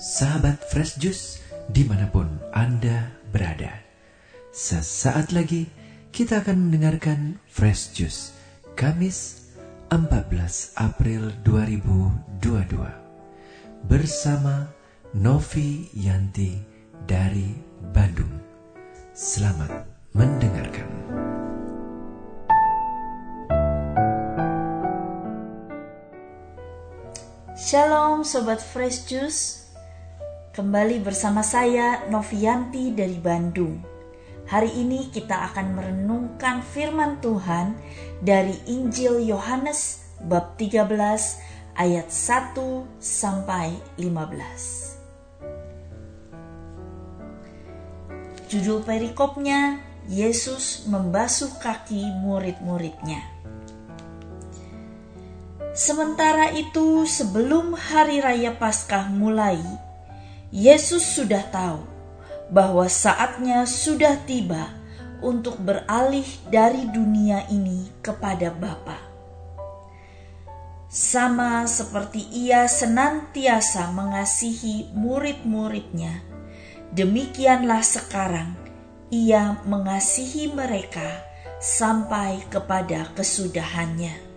sahabat Fresh Juice di mana pun Anda berada. Sesaat lagi kita akan mendengarkan Fresh Juice Kamis 14 April 2022 bersama Novi Yanti dari Bandung. Selamat mendengarkan. Shalom Sobat Fresh Juice Kembali bersama saya Novianti dari Bandung. Hari ini kita akan merenungkan firman Tuhan dari Injil Yohanes bab 13 ayat 1 sampai 15 Judul perikopnya Yesus membasuh kaki murid-muridnya. Sementara itu, sebelum hari raya Paskah mulai, Yesus sudah tahu bahwa saatnya sudah tiba untuk beralih dari dunia ini kepada Bapa. Sama seperti ia senantiasa mengasihi murid-muridnya, demikianlah sekarang ia mengasihi mereka sampai kepada kesudahannya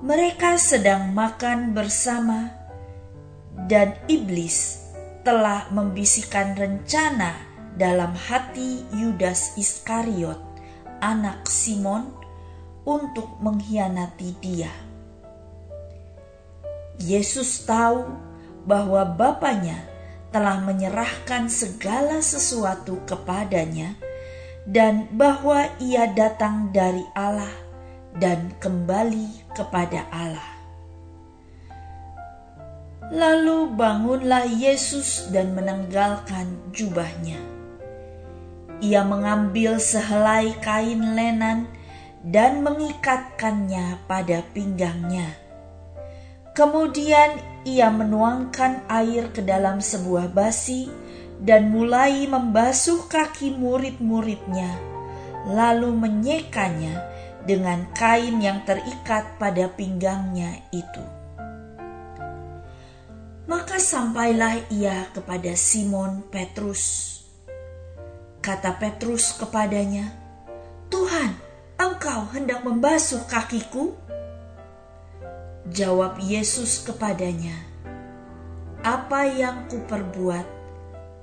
mereka sedang makan bersama, dan iblis telah membisikkan rencana dalam hati Yudas Iskariot, anak Simon, untuk mengkhianati Dia. Yesus tahu bahwa Bapaknya telah menyerahkan segala sesuatu kepadanya, dan bahwa Ia datang dari Allah dan kembali kepada Allah. Lalu bangunlah Yesus dan menanggalkan jubahnya. Ia mengambil sehelai kain lenan dan mengikatkannya pada pinggangnya. Kemudian ia menuangkan air ke dalam sebuah basi dan mulai membasuh kaki murid-muridnya, lalu menyekanya dengan kain yang terikat pada pinggangnya itu. Maka sampailah ia kepada Simon Petrus. Kata Petrus kepadanya, "Tuhan, engkau hendak membasuh kakiku?" Jawab Yesus kepadanya, "Apa yang kuperbuat,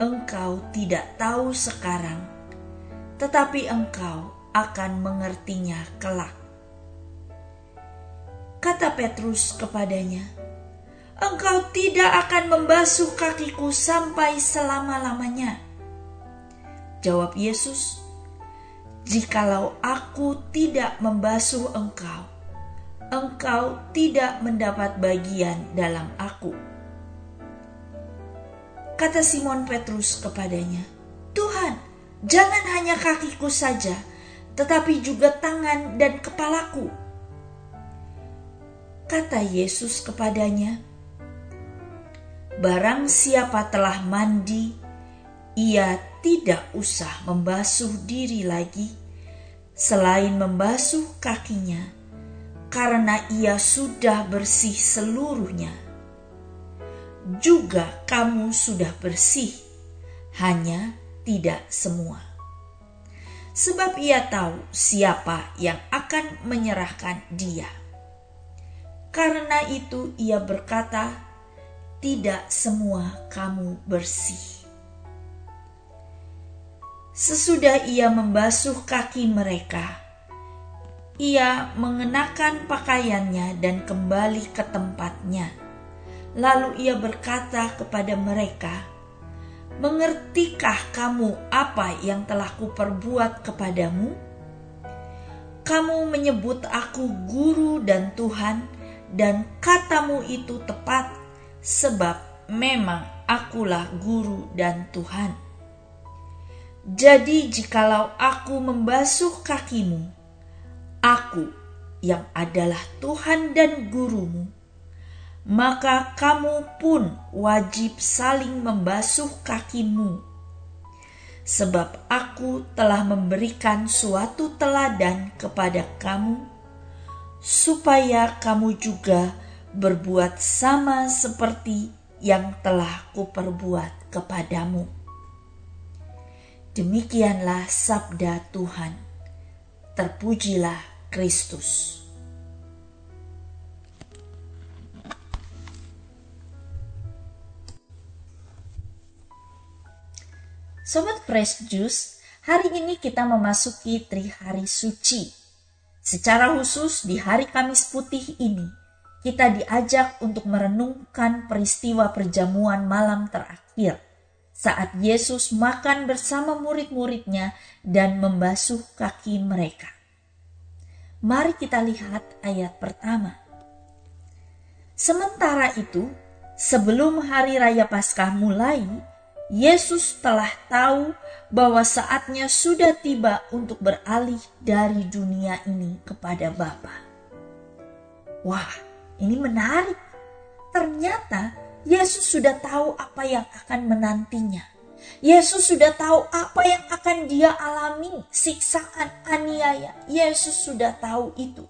engkau tidak tahu sekarang, tetapi engkau akan mengertinya kelak. Kata Petrus kepadanya, "Engkau tidak akan membasuh kakiku sampai selama-lamanya." Jawab Yesus, "Jikalau aku tidak membasuh engkau, engkau tidak mendapat bagian dalam aku." Kata Simon Petrus kepadanya, "Tuhan, jangan hanya kakiku saja, tetapi juga tangan dan kepalaku. Kata Yesus kepadanya, "Barang siapa telah mandi, ia tidak usah membasuh diri lagi, selain membasuh kakinya, karena ia sudah bersih seluruhnya. Juga kamu sudah bersih, hanya tidak semua." sebab ia tahu siapa yang akan menyerahkan dia. Karena itu ia berkata, "Tidak semua kamu bersih." Sesudah ia membasuh kaki mereka, ia mengenakan pakaiannya dan kembali ke tempatnya. Lalu ia berkata kepada mereka, Mengertikah kamu apa yang telah kuperbuat kepadamu? Kamu menyebut aku guru dan Tuhan, dan katamu itu tepat, sebab memang akulah guru dan Tuhan. Jadi, jikalau aku membasuh kakimu, aku yang adalah Tuhan dan gurumu, maka kamu pun wajib saling membasuh kakimu. Sebab aku telah memberikan suatu teladan kepada kamu, supaya kamu juga berbuat sama seperti yang telah kuperbuat kepadamu. Demikianlah sabda Tuhan. Terpujilah Kristus. Sobat Fresh Juice, hari ini kita memasuki Tri Hari Suci. Secara khusus di hari Kamis Putih ini, kita diajak untuk merenungkan peristiwa perjamuan malam terakhir saat Yesus makan bersama murid-muridnya dan membasuh kaki mereka. Mari kita lihat ayat pertama. Sementara itu, sebelum hari raya Paskah mulai, Yesus telah tahu bahwa saatnya sudah tiba untuk beralih dari dunia ini kepada Bapa. Wah, ini menarik. Ternyata Yesus sudah tahu apa yang akan menantinya. Yesus sudah tahu apa yang akan dia alami, siksaan, aniaya. Yesus sudah tahu itu.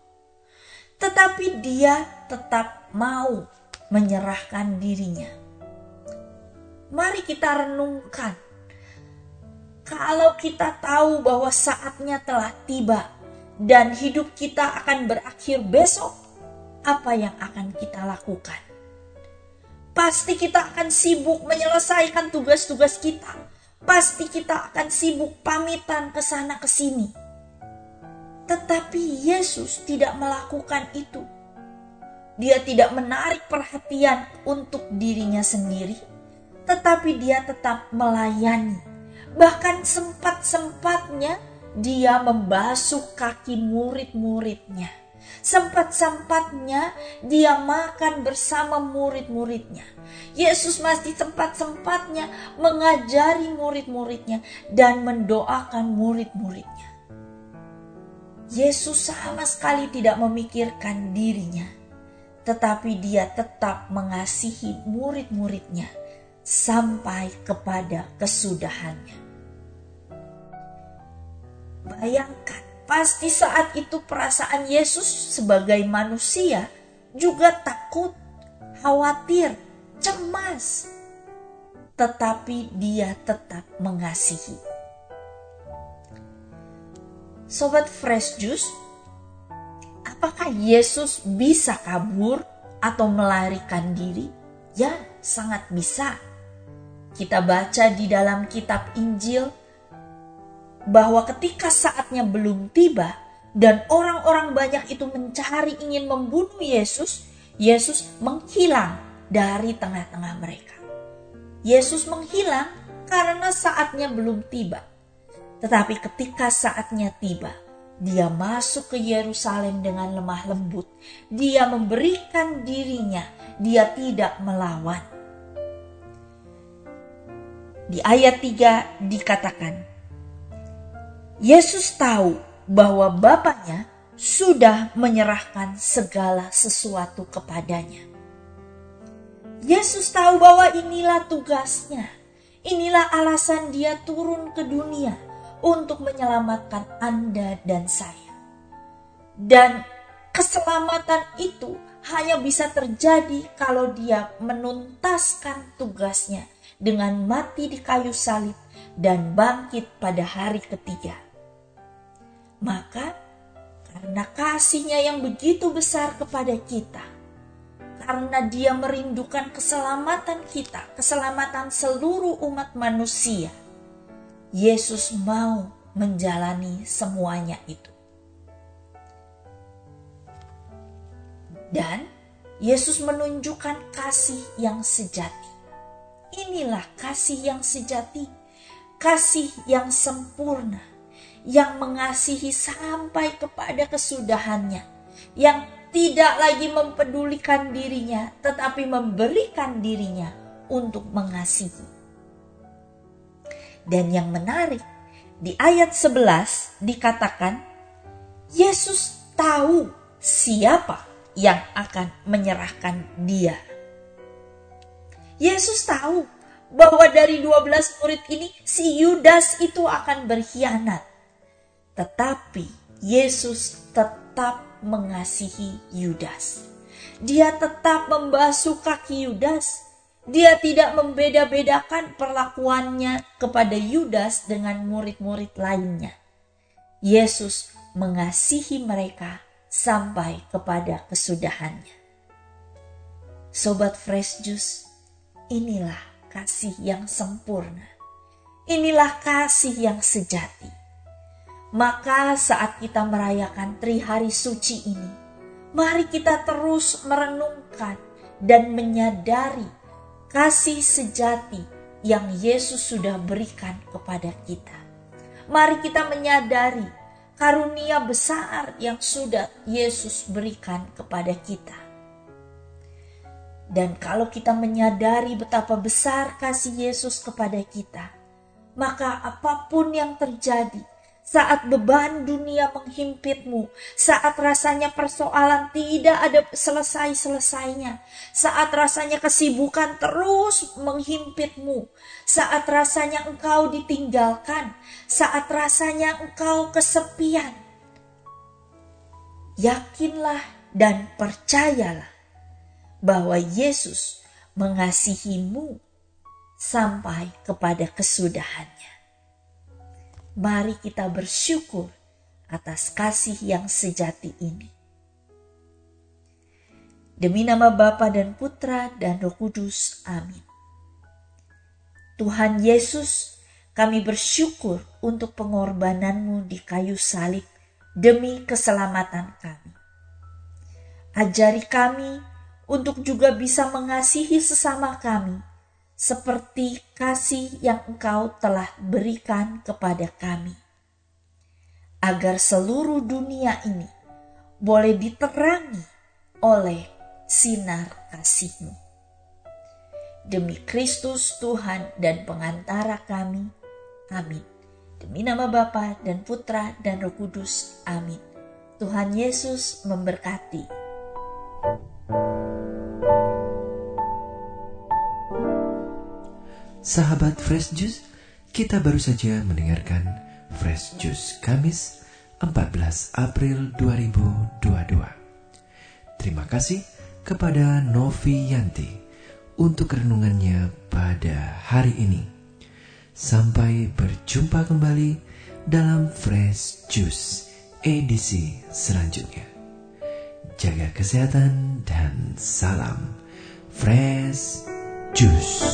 Tetapi dia tetap mau menyerahkan dirinya. Mari kita renungkan. Kalau kita tahu bahwa saatnya telah tiba dan hidup kita akan berakhir besok, apa yang akan kita lakukan? Pasti kita akan sibuk menyelesaikan tugas-tugas kita. Pasti kita akan sibuk pamitan ke sana ke sini. Tetapi Yesus tidak melakukan itu. Dia tidak menarik perhatian untuk dirinya sendiri, tetapi dia tetap melayani. Bahkan sempat-sempatnya dia membasuh kaki murid-muridnya Sempat-sempatnya dia makan bersama murid-muridnya. Yesus masih sempat-sempatnya mengajari murid-muridnya dan mendoakan murid-muridnya. Yesus sama sekali tidak memikirkan dirinya, tetapi dia tetap mengasihi murid-muridnya sampai kepada kesudahannya. Bayangkan Pasti saat itu perasaan Yesus sebagai manusia juga takut, khawatir, cemas. Tetapi dia tetap mengasihi. Sobat Fresh Juice, apakah Yesus bisa kabur atau melarikan diri? Ya, sangat bisa. Kita baca di dalam kitab Injil bahwa ketika saatnya belum tiba dan orang-orang banyak itu mencari ingin membunuh Yesus, Yesus menghilang dari tengah-tengah mereka. Yesus menghilang karena saatnya belum tiba. Tetapi ketika saatnya tiba, dia masuk ke Yerusalem dengan lemah lembut. Dia memberikan dirinya, dia tidak melawan. Di ayat 3 dikatakan, Yesus tahu bahwa Bapaknya sudah menyerahkan segala sesuatu kepadanya. Yesus tahu bahwa inilah tugasnya. Inilah alasan dia turun ke dunia untuk menyelamatkan Anda dan saya. Dan keselamatan itu hanya bisa terjadi kalau dia menuntaskan tugasnya dengan mati di kayu salib dan bangkit pada hari ketiga. Maka karena kasihnya yang begitu besar kepada kita, karena dia merindukan keselamatan kita, keselamatan seluruh umat manusia, Yesus mau menjalani semuanya itu. Dan Yesus menunjukkan kasih yang sejati. Inilah kasih yang sejati, kasih yang sempurna yang mengasihi sampai kepada kesudahannya, yang tidak lagi mempedulikan dirinya, tetapi memberikan dirinya untuk mengasihi. Dan yang menarik, di ayat 11 dikatakan, Yesus tahu siapa yang akan menyerahkan dia. Yesus tahu bahwa dari 12 murid ini si Yudas itu akan berkhianat. Tetapi Yesus tetap mengasihi Yudas. Dia tetap membasuh kaki Yudas. Dia tidak membeda-bedakan perlakuannya kepada Yudas dengan murid-murid lainnya. Yesus mengasihi mereka sampai kepada kesudahannya. Sobat Fresh Juice, inilah kasih yang sempurna. Inilah kasih yang sejati. Maka saat kita merayakan Tri Hari Suci ini, mari kita terus merenungkan dan menyadari kasih sejati yang Yesus sudah berikan kepada kita. Mari kita menyadari karunia besar yang sudah Yesus berikan kepada kita. Dan kalau kita menyadari betapa besar kasih Yesus kepada kita, maka apa pun yang terjadi, saat beban dunia menghimpitmu, saat rasanya persoalan tidak ada selesai-selesainya, saat rasanya kesibukan terus menghimpitmu, saat rasanya engkau ditinggalkan, saat rasanya engkau kesepian. Yakinlah dan percayalah bahwa Yesus mengasihimu sampai kepada kesudahannya mari kita bersyukur atas kasih yang sejati ini. Demi nama Bapa dan Putra dan Roh Kudus. Amin. Tuhan Yesus, kami bersyukur untuk pengorbananmu di kayu salib demi keselamatan kami. Ajari kami untuk juga bisa mengasihi sesama kami seperti kasih yang Engkau telah berikan kepada kami, agar seluruh dunia ini boleh diterangi oleh sinar kasih-Mu. Demi Kristus Tuhan dan pengantara kami, amin. Demi nama Bapa dan Putra dan Roh Kudus, amin. Tuhan Yesus memberkati. Sahabat Fresh Juice, kita baru saja mendengarkan Fresh Juice Kamis 14 April 2022. Terima kasih kepada Novi Yanti untuk renungannya pada hari ini. Sampai berjumpa kembali dalam Fresh Juice edisi selanjutnya. Jaga kesehatan dan salam Fresh Juice.